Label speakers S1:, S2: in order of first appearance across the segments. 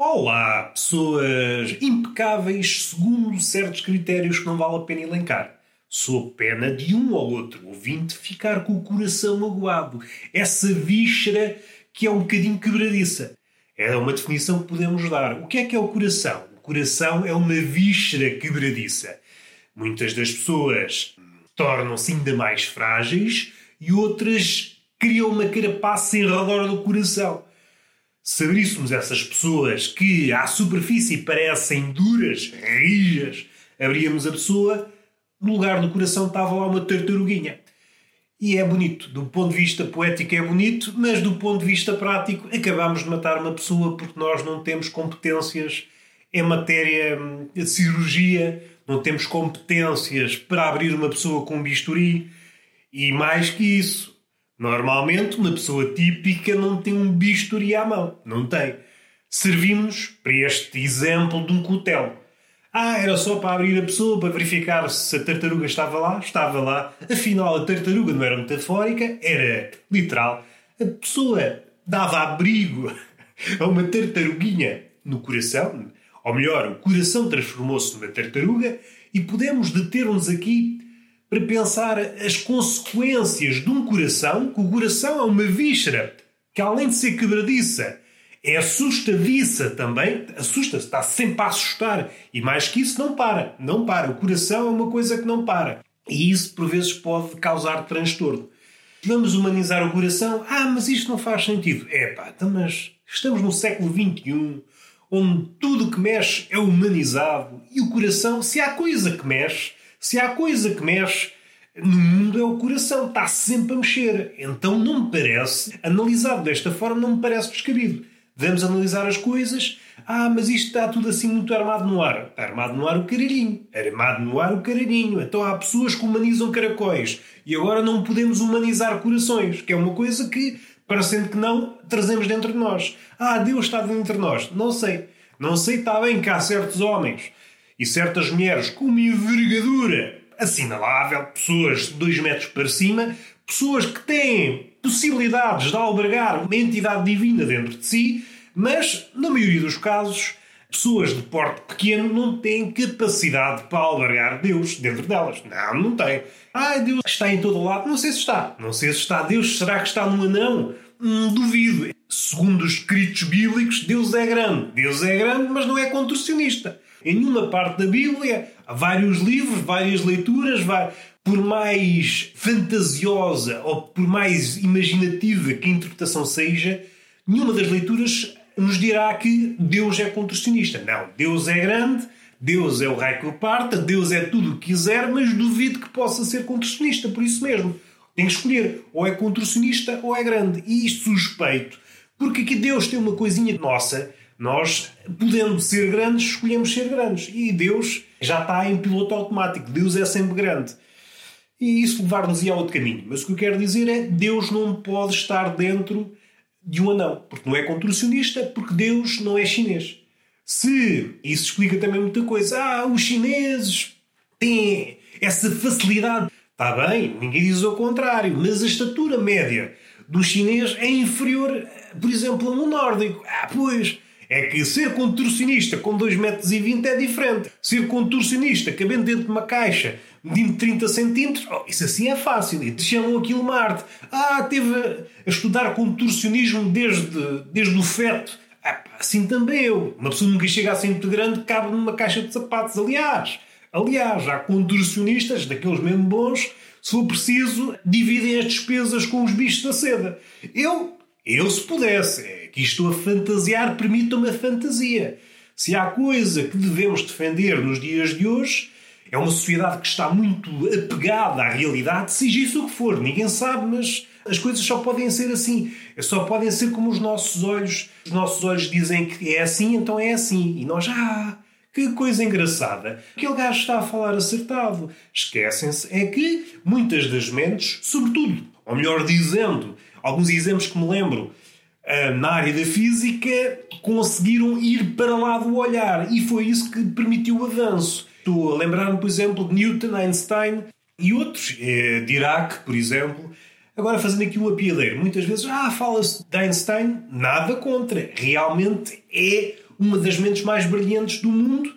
S1: Olá, pessoas impecáveis segundo certos critérios que não vale a pena elencar. Sou pena de um ou outro ouvinte ficar com o coração magoado. Essa víscera que é um bocadinho quebradiça. É uma definição que podemos dar. O que é que é o coração? O coração é uma víscera quebradiça. Muitas das pessoas tornam-se ainda mais frágeis e outras criam uma carapaça em redor do coração. Se abríssemos essas pessoas que à superfície parecem duras, rijas, abríamos a pessoa, no lugar do coração estava lá uma tartaruguinha. E é bonito, do ponto de vista poético é bonito, mas do ponto de vista prático acabamos de matar uma pessoa porque nós não temos competências em matéria hum, de cirurgia, não temos competências para abrir uma pessoa com um bisturi e mais que isso, Normalmente, uma pessoa típica não tem um bisturi à mão. Não tem. Servimos para este exemplo de um cutelo. Ah, era só para abrir a pessoa, para verificar se a tartaruga estava lá? Estava lá. Afinal, a tartaruga não era metafórica, era literal. A pessoa dava abrigo a uma tartaruguinha no coração. Ou melhor, o coração transformou-se numa tartaruga e podemos deter-nos aqui para pensar as consequências de um coração, que o coração é uma víscera que, além de ser quebradiça, é assustadiça também, assusta-se, está sempre a assustar. E mais que isso, não para. Não para. O coração é uma coisa que não para. E isso, por vezes, pode causar transtorno. Vamos humanizar o coração? Ah, mas isto não faz sentido. É pá, então, mas estamos no século XXI, onde tudo que mexe é humanizado. E o coração, se há coisa que mexe, se há coisa que mexe no mundo é o coração, está sempre a mexer. Então não me parece, analisado desta forma, não me parece descabido. Devemos analisar as coisas. Ah, mas isto está tudo assim muito armado no ar. Está armado no ar o caralhinho. Armado no ar o caralhinho. Então há pessoas que humanizam caracóis. E agora não podemos humanizar corações, que é uma coisa que, parecendo que não, trazemos dentro de nós. Ah, Deus está dentro de nós. Não sei. Não sei, está bem que há certos homens e certas mulheres com uma envergadura assinalável, pessoas de 2 metros para cima, pessoas que têm possibilidades de albergar uma entidade divina dentro de si, mas, na maioria dos casos, pessoas de porte pequeno não têm capacidade para albergar Deus dentro delas. Não, não tem. Ah, Deus está em todo lado. Não sei se está. Não sei se está. Deus será que está no anão? Hum, duvido. Segundo os escritos bíblicos, Deus é grande. Deus é grande, mas não é contorcionista. Em nenhuma parte da Bíblia há vários livros, várias leituras, por mais fantasiosa ou por mais imaginativa que a interpretação seja, nenhuma das leituras nos dirá que Deus é contorcionista. Não, Deus é grande, Deus é o rei que parta, Deus é tudo o que quiser, mas duvido que possa ser contorcionista, por isso mesmo. Tem que escolher, ou é contorcionista ou é grande. E isto suspeito, porque aqui Deus tem uma coisinha nossa nós, podendo ser grandes, escolhemos ser grandes. E Deus já está em piloto automático. Deus é sempre grande. E isso levar-nos a outro caminho. Mas o que eu quero dizer é Deus não pode estar dentro de um anão. Porque não é contorcionista, porque Deus não é chinês. Se isso explica também muita coisa. Ah, os chineses têm essa facilidade. Está bem, ninguém diz o contrário, mas a estatura média do chinês é inferior, por exemplo, a um nórdico. Ah, pois, é que ser contorcionista com 2,20 metros é diferente. Ser contorcionista cabendo dentro de uma caixa medindo 30 centímetros, oh, isso assim é fácil. E te chamam aquilo uma. Ah, teve a estudar contorcionismo desde, desde o feto. Ah, assim também eu. Uma pessoa nunca chega a ser muito grande, cabe numa caixa de sapatos. Aliás, aliás, há contorcionistas, daqueles mesmo bons, se for preciso, dividem as despesas com os bichos da seda. Eu, eu se pudesse, Aqui estou a fantasiar, permitam-me a fantasia. Se há coisa que devemos defender nos dias de hoje, é uma sociedade que está muito apegada à realidade, seja isso o que for. Ninguém sabe, mas as coisas só podem ser assim. Só podem ser como os nossos olhos. Os nossos olhos dizem que é assim, então é assim. E nós, ah, que coisa engraçada. Aquele gajo está a falar acertado. Esquecem-se é que muitas das mentes, sobretudo, ou melhor dizendo, alguns exemplos que me lembro, eh, na área da física conseguiram ir para lá do olhar e foi isso que permitiu o avanço. Estou a lembrar-me, por exemplo, de Newton, Einstein e outros, eh, Dirac, por exemplo. Agora, fazendo aqui um apiadeiro, muitas vezes, ah, fala-se de Einstein, nada contra. Realmente é uma das mentes mais brilhantes do mundo.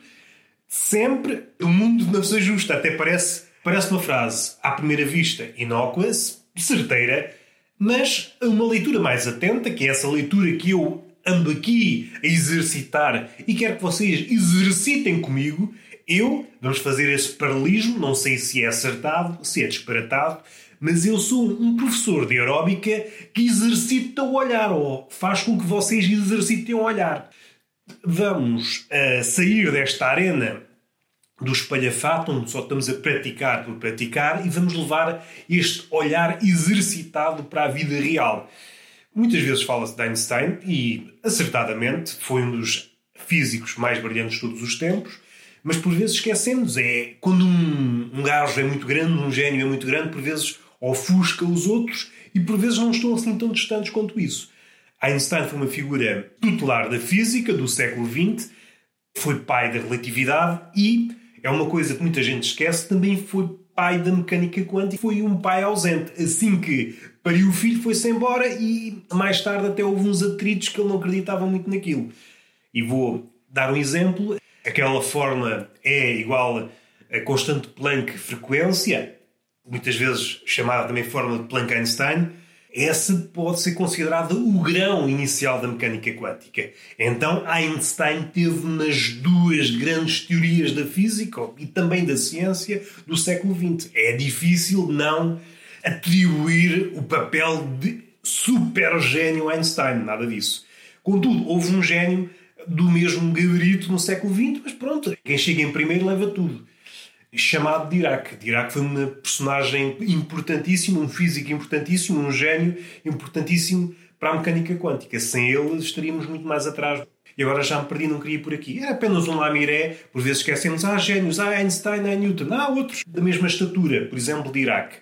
S1: Sempre o mundo não se ajusta. Até parece, parece uma frase, à primeira vista, inócua, certeira, mas uma leitura mais atenta, que é essa leitura que eu ando aqui a exercitar e quero que vocês exercitem comigo, eu, vamos fazer esse paralelismo, não sei se é acertado, se é disparatado, mas eu sou um professor de aeróbica que exercita o olhar, ou faz com que vocês exercitem o olhar. Vamos uh, sair desta arena do espalhafato, onde só estamos a praticar por praticar, e vamos levar este olhar exercitado para a vida real. Muitas vezes fala-se de Einstein, e acertadamente foi um dos físicos mais brilhantes de todos os tempos, mas por vezes esquecemos. É quando um, um gajo é muito grande, um gênio é muito grande, por vezes ofusca os outros e por vezes não estão assim tão distantes quanto isso. Einstein foi uma figura tutelar da física do século XX, foi pai da relatividade e é uma coisa que muita gente esquece, também foi pai da mecânica quântica, foi um pai ausente. Assim que pariu o filho, foi-se embora e mais tarde até houve uns atritos que ele não acreditava muito naquilo. E vou dar um exemplo. Aquela fórmula é igual a constante Planck frequência muitas vezes chamada também fórmula de Planck-Einstein, essa pode ser considerada o grão inicial da mecânica quântica. Então, Einstein teve nas duas grandes teorias da física e também da ciência do século XX. É difícil não atribuir o papel de super gênio a Einstein, nada disso. Contudo, houve um gênio do mesmo gabarito no século XX, mas pronto, quem chega em primeiro leva tudo chamado Dirac. Dirac foi uma personagem importantíssima, um físico importantíssimo, um gênio importantíssimo para a mecânica quântica. Sem ele estaríamos muito mais atrás. E agora já me perdi, não queria ir por aqui. Era apenas um lamiré, por vezes esquecemos, há gênios, há Einstein, há Newton, há outros da mesma estatura, por exemplo, Dirac.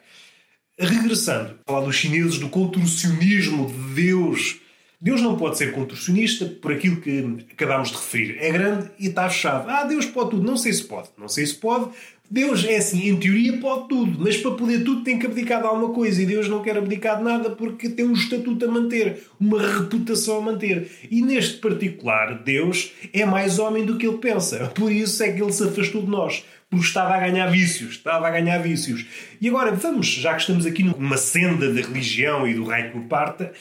S1: Regressando, falar dos chineses, do contorcionismo de Deus. Deus não pode ser contorcionista por aquilo que acabámos de referir. É grande e está fechado. Ah, Deus pode tudo. Não sei se pode. Não sei se pode, Deus é assim, em teoria pode tudo, mas para poder tudo tem que abdicar de alguma coisa e Deus não quer abdicar de nada porque tem um estatuto a manter, uma reputação a manter. E neste particular, Deus é mais homem do que ele pensa. Por isso é que ele se afastou de nós, porque estava a ganhar vícios, estava a ganhar vícios. E agora vamos, já que estamos aqui numa senda da religião e do rei que parta,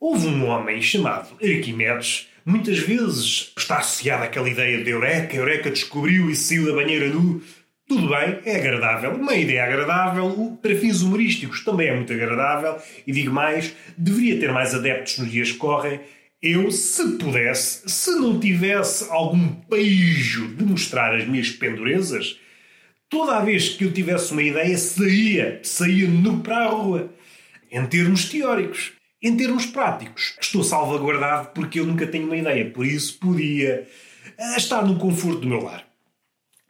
S1: houve um homem chamado Arquimedes muitas vezes está associado àquela ideia de Eureka, Eureka descobriu e saiu da banheira nu. Tudo bem, é agradável, uma ideia agradável, para fins humorísticos também é muito agradável, e digo mais, deveria ter mais adeptos nos dias que correm. Eu, se pudesse, se não tivesse algum beijo de mostrar as minhas pendurezas, toda vez que eu tivesse uma ideia, saía, saía nu para a rua. Em termos teóricos. Em termos práticos, estou salvaguardado porque eu nunca tenho uma ideia, por isso podia eh, estar no conforto do meu lar.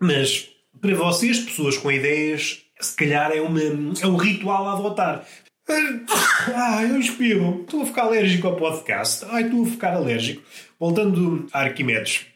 S1: Mas para vocês, pessoas com ideias, se calhar é, uma, é um ritual a adotar. Ai, eu espirro. Estou a ficar alérgico ao podcast. Ai, estou a ficar alérgico. Voltando a Arquimedes.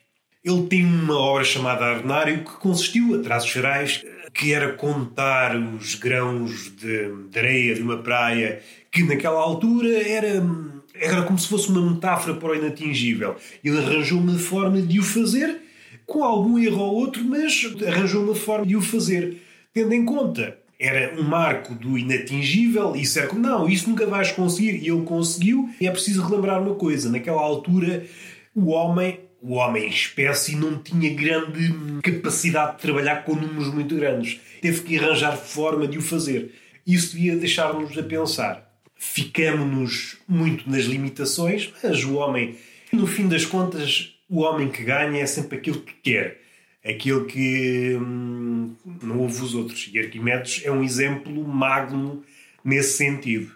S1: Ele tem uma obra chamada Arnário que consistiu, a traços gerais, que era contar os grãos de, de areia de uma praia que naquela altura era, era como se fosse uma metáfora para o inatingível. Ele arranjou uma forma de o fazer com algum erro ou outro, mas arranjou uma forma de o fazer, tendo em conta era um marco do inatingível, era como, não, isso nunca vais conseguir, e ele conseguiu, e é preciso relembrar uma coisa, naquela altura o homem, o homem espécie, não tinha grande capacidade de trabalhar com números muito grandes, teve que arranjar forma de o fazer. Isso devia deixar-nos a pensar. Ficamos-nos muito nas limitações, mas o homem, no fim das contas, o homem que ganha é sempre aquilo que quer, aquilo que hum, não ouve os outros. E Arquimedes é um exemplo magno nesse sentido.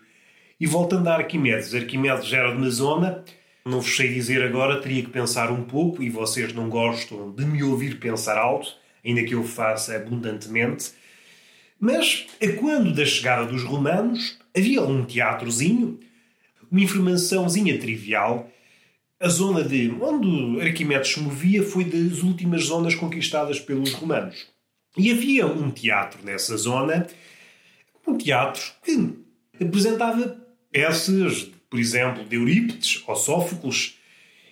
S1: E voltando a Arquimedes, Arquimedes era de uma zona, não vos sei dizer agora, teria que pensar um pouco, e vocês não gostam de me ouvir pensar alto, ainda que eu faça abundantemente. Mas, a quando da chegada dos romanos, havia um teatrozinho, uma informaçãozinha trivial a zona de onde Arquimedes se movia foi das últimas zonas conquistadas pelos romanos. E havia um teatro nessa zona, um teatro que apresentava peças, por exemplo, de Eurípides ou Sófocles,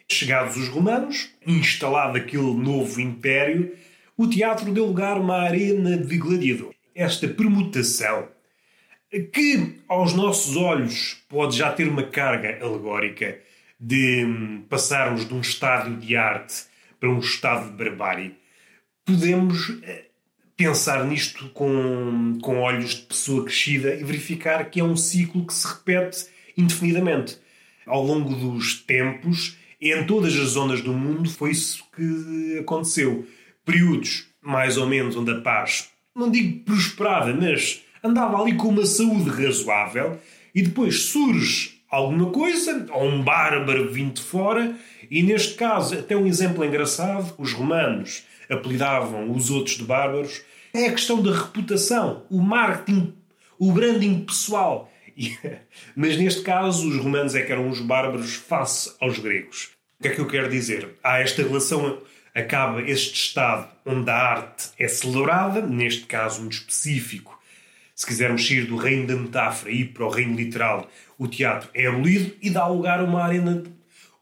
S1: Chegados os romanos, instalado aquele novo império, o teatro deu lugar a uma arena de gladiador. Esta permutação, que aos nossos olhos pode já ter uma carga alegórica de hum, passarmos de um estádio de arte para um estado de barbárie, podemos eh, pensar nisto com, com olhos de pessoa crescida e verificar que é um ciclo que se repete indefinidamente. Ao longo dos tempos, em todas as zonas do mundo, foi isso que aconteceu. Períodos, mais ou menos, onde a paz, não digo prosperada, mas andava ali com uma saúde razoável, e depois surge alguma coisa, ou um bárbaro vindo de fora, e neste caso, até um exemplo engraçado, os romanos apelidavam os outros de bárbaros, é a questão da reputação, o marketing, o branding pessoal. Mas neste caso, os romanos é que eram os bárbaros face aos gregos. O que é que eu quero dizer? Há esta relação, acaba este estado onde a arte é celebrada, neste caso muito específico, se quisermos sair do reino da metáfora e ir para o reino literal, o teatro é abolido e dá lugar a uma arena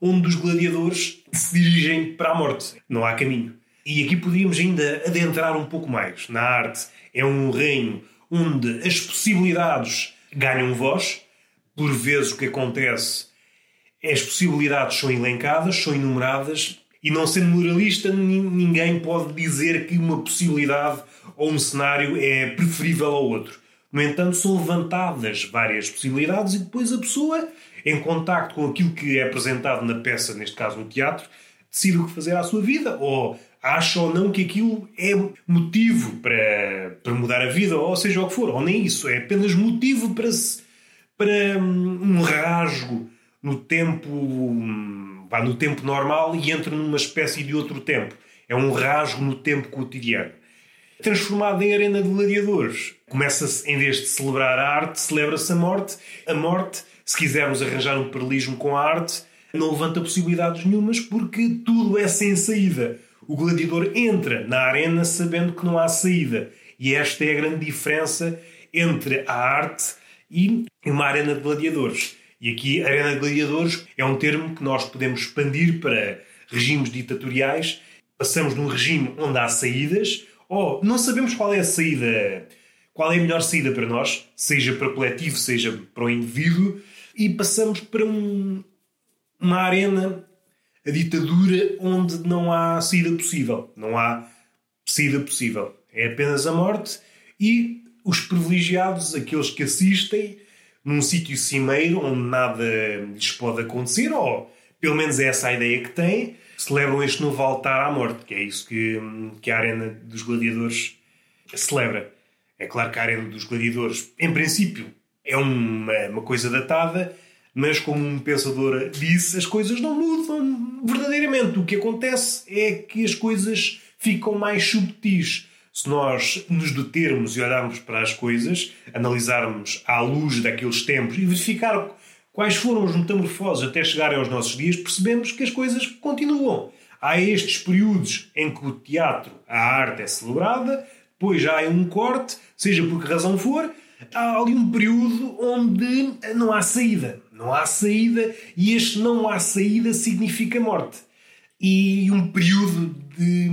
S1: onde os gladiadores se dirigem para a morte. Não há caminho. E aqui podíamos ainda adentrar um pouco mais. Na arte é um reino onde as possibilidades ganham voz. Por vezes o que acontece é as possibilidades são elencadas, são enumeradas, e não sendo moralista, ninguém pode dizer que uma possibilidade ou um cenário é preferível ao outro. No entanto, são levantadas várias possibilidades e depois a pessoa, em contacto com aquilo que é apresentado na peça, neste caso no teatro, decide o que fazer à sua vida, ou acha ou não que aquilo é motivo para, para mudar a vida, ou seja o que for, ou nem isso, é apenas motivo para, para hum, um rasgo no tempo, hum, vá no tempo normal e entra numa espécie de outro tempo. É um rasgo no tempo cotidiano transformado em arena de gladiadores. Começa-se, em vez de celebrar a arte, celebra-se a morte. A morte, se quisermos arranjar um paralelismo com a arte, não levanta possibilidades nenhumas porque tudo é sem saída. O gladiador entra na arena sabendo que não há saída. E esta é a grande diferença entre a arte e uma arena de gladiadores. E aqui, arena de gladiadores é um termo que nós podemos expandir para regimes ditatoriais. Passamos de um regime onde há saídas, oh, não sabemos qual é a saída, qual é a melhor saída para nós, seja para o coletivo, seja para o indivíduo, e passamos para um, uma arena, a ditadura, onde não há saída possível. Não há saída possível. É apenas a morte e os privilegiados, aqueles que assistem num sítio cimeiro onde nada lhes pode acontecer, ou pelo menos é essa a ideia que têm, celebram este novo altar à morte, que é isso que, que a Arena dos Gladiadores celebra. É claro que a Arena dos Gladiadores, em princípio, é uma, uma coisa datada, mas como um pensador disse, as coisas não mudam verdadeiramente. O que acontece é que as coisas ficam mais subtis. Se nós nos determos e olharmos para as coisas, analisarmos à luz daqueles tempos e verificar quais foram as metamorfoses até chegarem aos nossos dias, percebemos que as coisas continuam. Há estes períodos em que o teatro, a arte é celebrada, depois já há um corte, seja por que razão for, há ali um período onde não há saída. Não há saída e este não há saída significa morte. E um período de,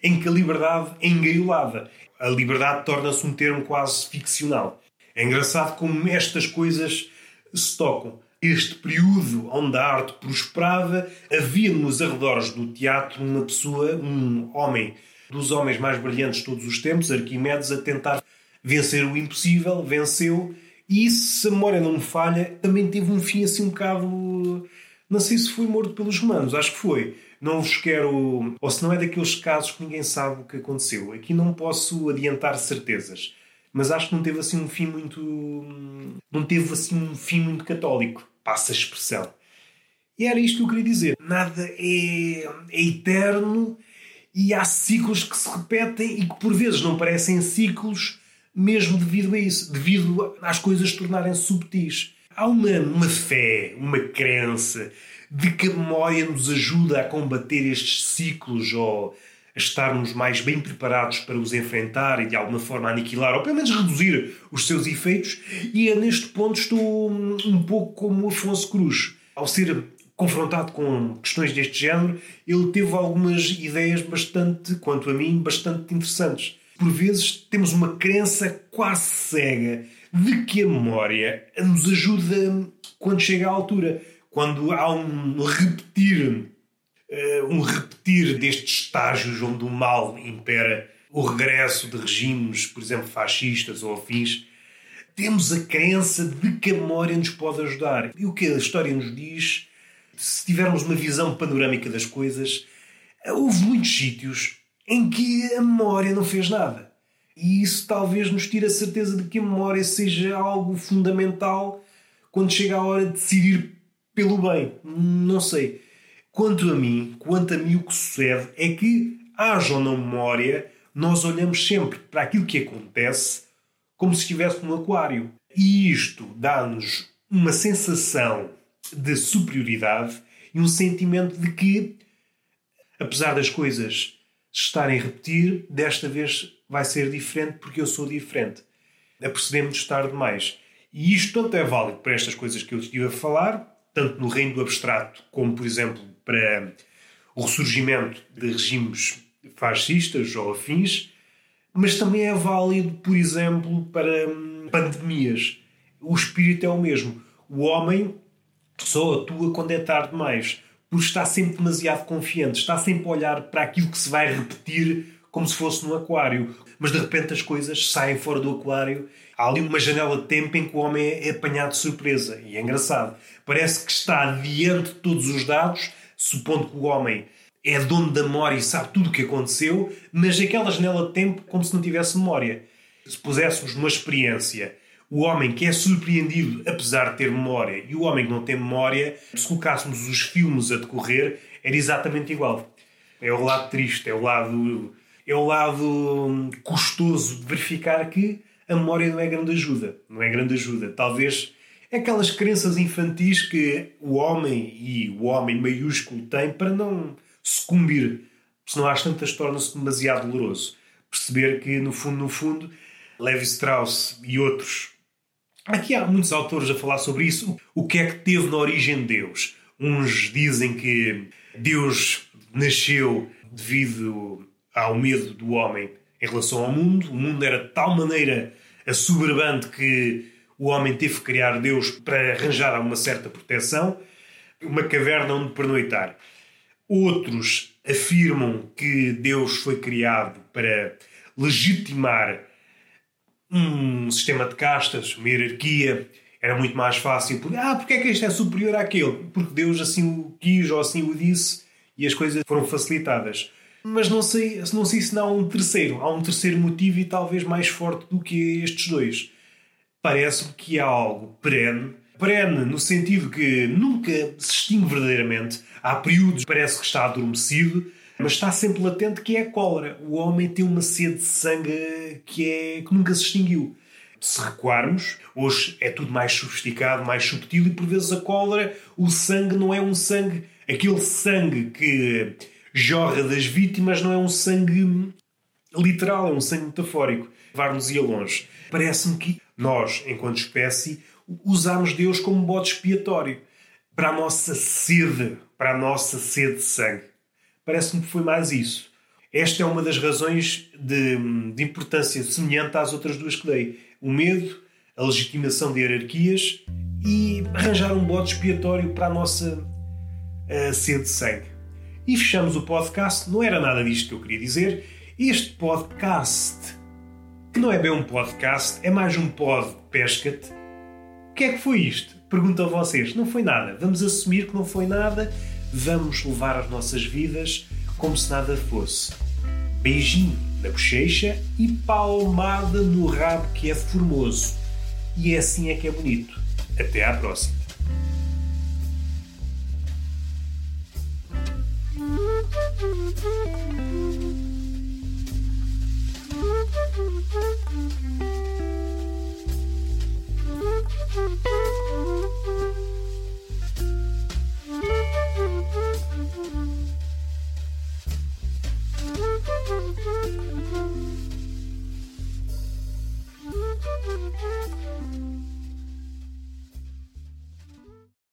S1: em que a liberdade é engaiolada. A liberdade torna-se um termo quase ficcional. É engraçado como estas coisas se tocam. Este período onde a arte prosperava, havia nos arredores do teatro uma pessoa, um homem, dos homens mais brilhantes de todos os tempos, Arquimedes, a tentar vencer o impossível, venceu, e se a memória não me falha, também teve um fim assim um bocado. Não sei se foi morto pelos romanos, acho que foi. Não vos quero. Ou se não é daqueles casos que ninguém sabe o que aconteceu. Aqui não posso adiantar certezas mas acho que não teve assim um fim muito. não teve assim um fim muito católico. Passa a expressão. E era isto que eu queria dizer. Nada é, é eterno e há ciclos que se repetem e que por vezes não parecem ciclos, mesmo devido a isso, devido às coisas tornarem-se subtis. Há uma, uma fé, uma crença de que a memória nos ajuda a combater estes ciclos ou a estarmos mais bem preparados para os enfrentar e de alguma forma aniquilar ou pelo menos reduzir os seus efeitos. E é neste ponto estou um pouco como Afonso Cruz. Ao ser confrontado com questões deste género, ele teve algumas ideias bastante, quanto a mim, bastante interessantes. Por vezes temos uma crença quase cega de que a memória nos ajuda quando chega à altura. Quando há um repetir, eh, um repetir destes estágios onde o mal impera, o regresso de regimes, por exemplo, fascistas ou afins, temos a crença de que a memória nos pode ajudar. E o que a história nos diz, se tivermos uma visão panorâmica das coisas, houve muitos sítios em que a memória não fez nada. E isso talvez nos tire a certeza de que a memória seja algo fundamental quando chega a hora de decidir pelo bem. Não sei. Quanto a mim, quanto a mim, o que sucede é que, haja ou não memória, nós olhamos sempre para aquilo que acontece como se estivesse num aquário. E isto dá-nos uma sensação de superioridade e um sentimento de que, apesar das coisas estarem a repetir, desta vez vai ser diferente porque eu sou diferente. Apercebemos de estar demais. E isto tanto é válido para estas coisas que eu estive a falar, tanto no reino do abstrato, como, por exemplo, para o ressurgimento de regimes fascistas ou afins, mas também é válido, por exemplo, para hum, pandemias. O espírito é o mesmo. O homem só atua quando é tarde demais, porque está sempre demasiado confiante, está sempre a olhar para aquilo que se vai repetir como se fosse num aquário. Mas de repente as coisas saem fora do aquário. Há ali uma janela de tempo em que o homem é apanhado de surpresa. E é engraçado. Parece que está diante de todos os dados, supondo que o homem é dono da memória e sabe tudo o que aconteceu, mas aquela janela de tempo como se não tivesse memória. Se puséssemos numa experiência o homem que é surpreendido apesar de ter memória e o homem que não tem memória, se colocássemos os filmes a decorrer, era exatamente igual. É o lado triste, é o lado, é o lado hum, custoso de verificar que a memória não é grande ajuda. Não é grande ajuda. Talvez aquelas crenças infantis que o homem e o homem maiúsculo tem para não sucumbir. Senão às tantas torna-se demasiado doloroso. Perceber que, no fundo, no fundo, Levi Strauss e outros. Aqui há muitos autores a falar sobre isso. O que é que teve na origem de Deus? Uns dizem que Deus nasceu devido ao medo do homem em relação ao mundo. O mundo era de tal maneira assoberbante que o homem teve que criar Deus para arranjar uma certa proteção, uma caverna onde pernoitar. Outros afirmam que Deus foi criado para legitimar um sistema de castas, uma hierarquia. Era muito mais fácil. Porque, ah, porque é que este é superior àquele? Porque Deus assim o quis ou assim o disse e as coisas foram facilitadas. Mas não sei, não sei se não há um terceiro. Há um terceiro motivo e talvez mais forte do que estes dois. Parece-me que há algo perene perene no sentido que nunca se extingue verdadeiramente. Há períodos parece que está adormecido, mas está sempre latente que é a cólera. O homem tem uma sede de sangue que, é, que nunca se extinguiu. Se recuarmos, hoje é tudo mais sofisticado, mais subtil e por vezes a cólera, o sangue não é um sangue, aquele sangue que jorra das vítimas não é um sangue literal, é um sangue metafórico. Levar-nos-ia longe. Parece-me que nós, enquanto espécie, usamos Deus como bode expiatório para a nossa sede, para a nossa sede de sangue. Parece-me que foi mais isso. Esta é uma das razões de, de, importância semelhante às outras duas que dei: o medo, a legitimação de hierarquias e arranjar um bode expiatório para a nossa a sede de sangue. E fechamos o podcast. Não era nada disto que eu queria dizer. Este podcast, que não é bem um podcast, é mais um pod pesca-te que é que foi isto? Pergunto a vocês. Não foi nada. Vamos assumir que não foi nada. Vamos levar as nossas vidas como se nada fosse. Beijinho na bochecha e palmada no rabo que é formoso. E é assim é que é bonito. Até à próxima.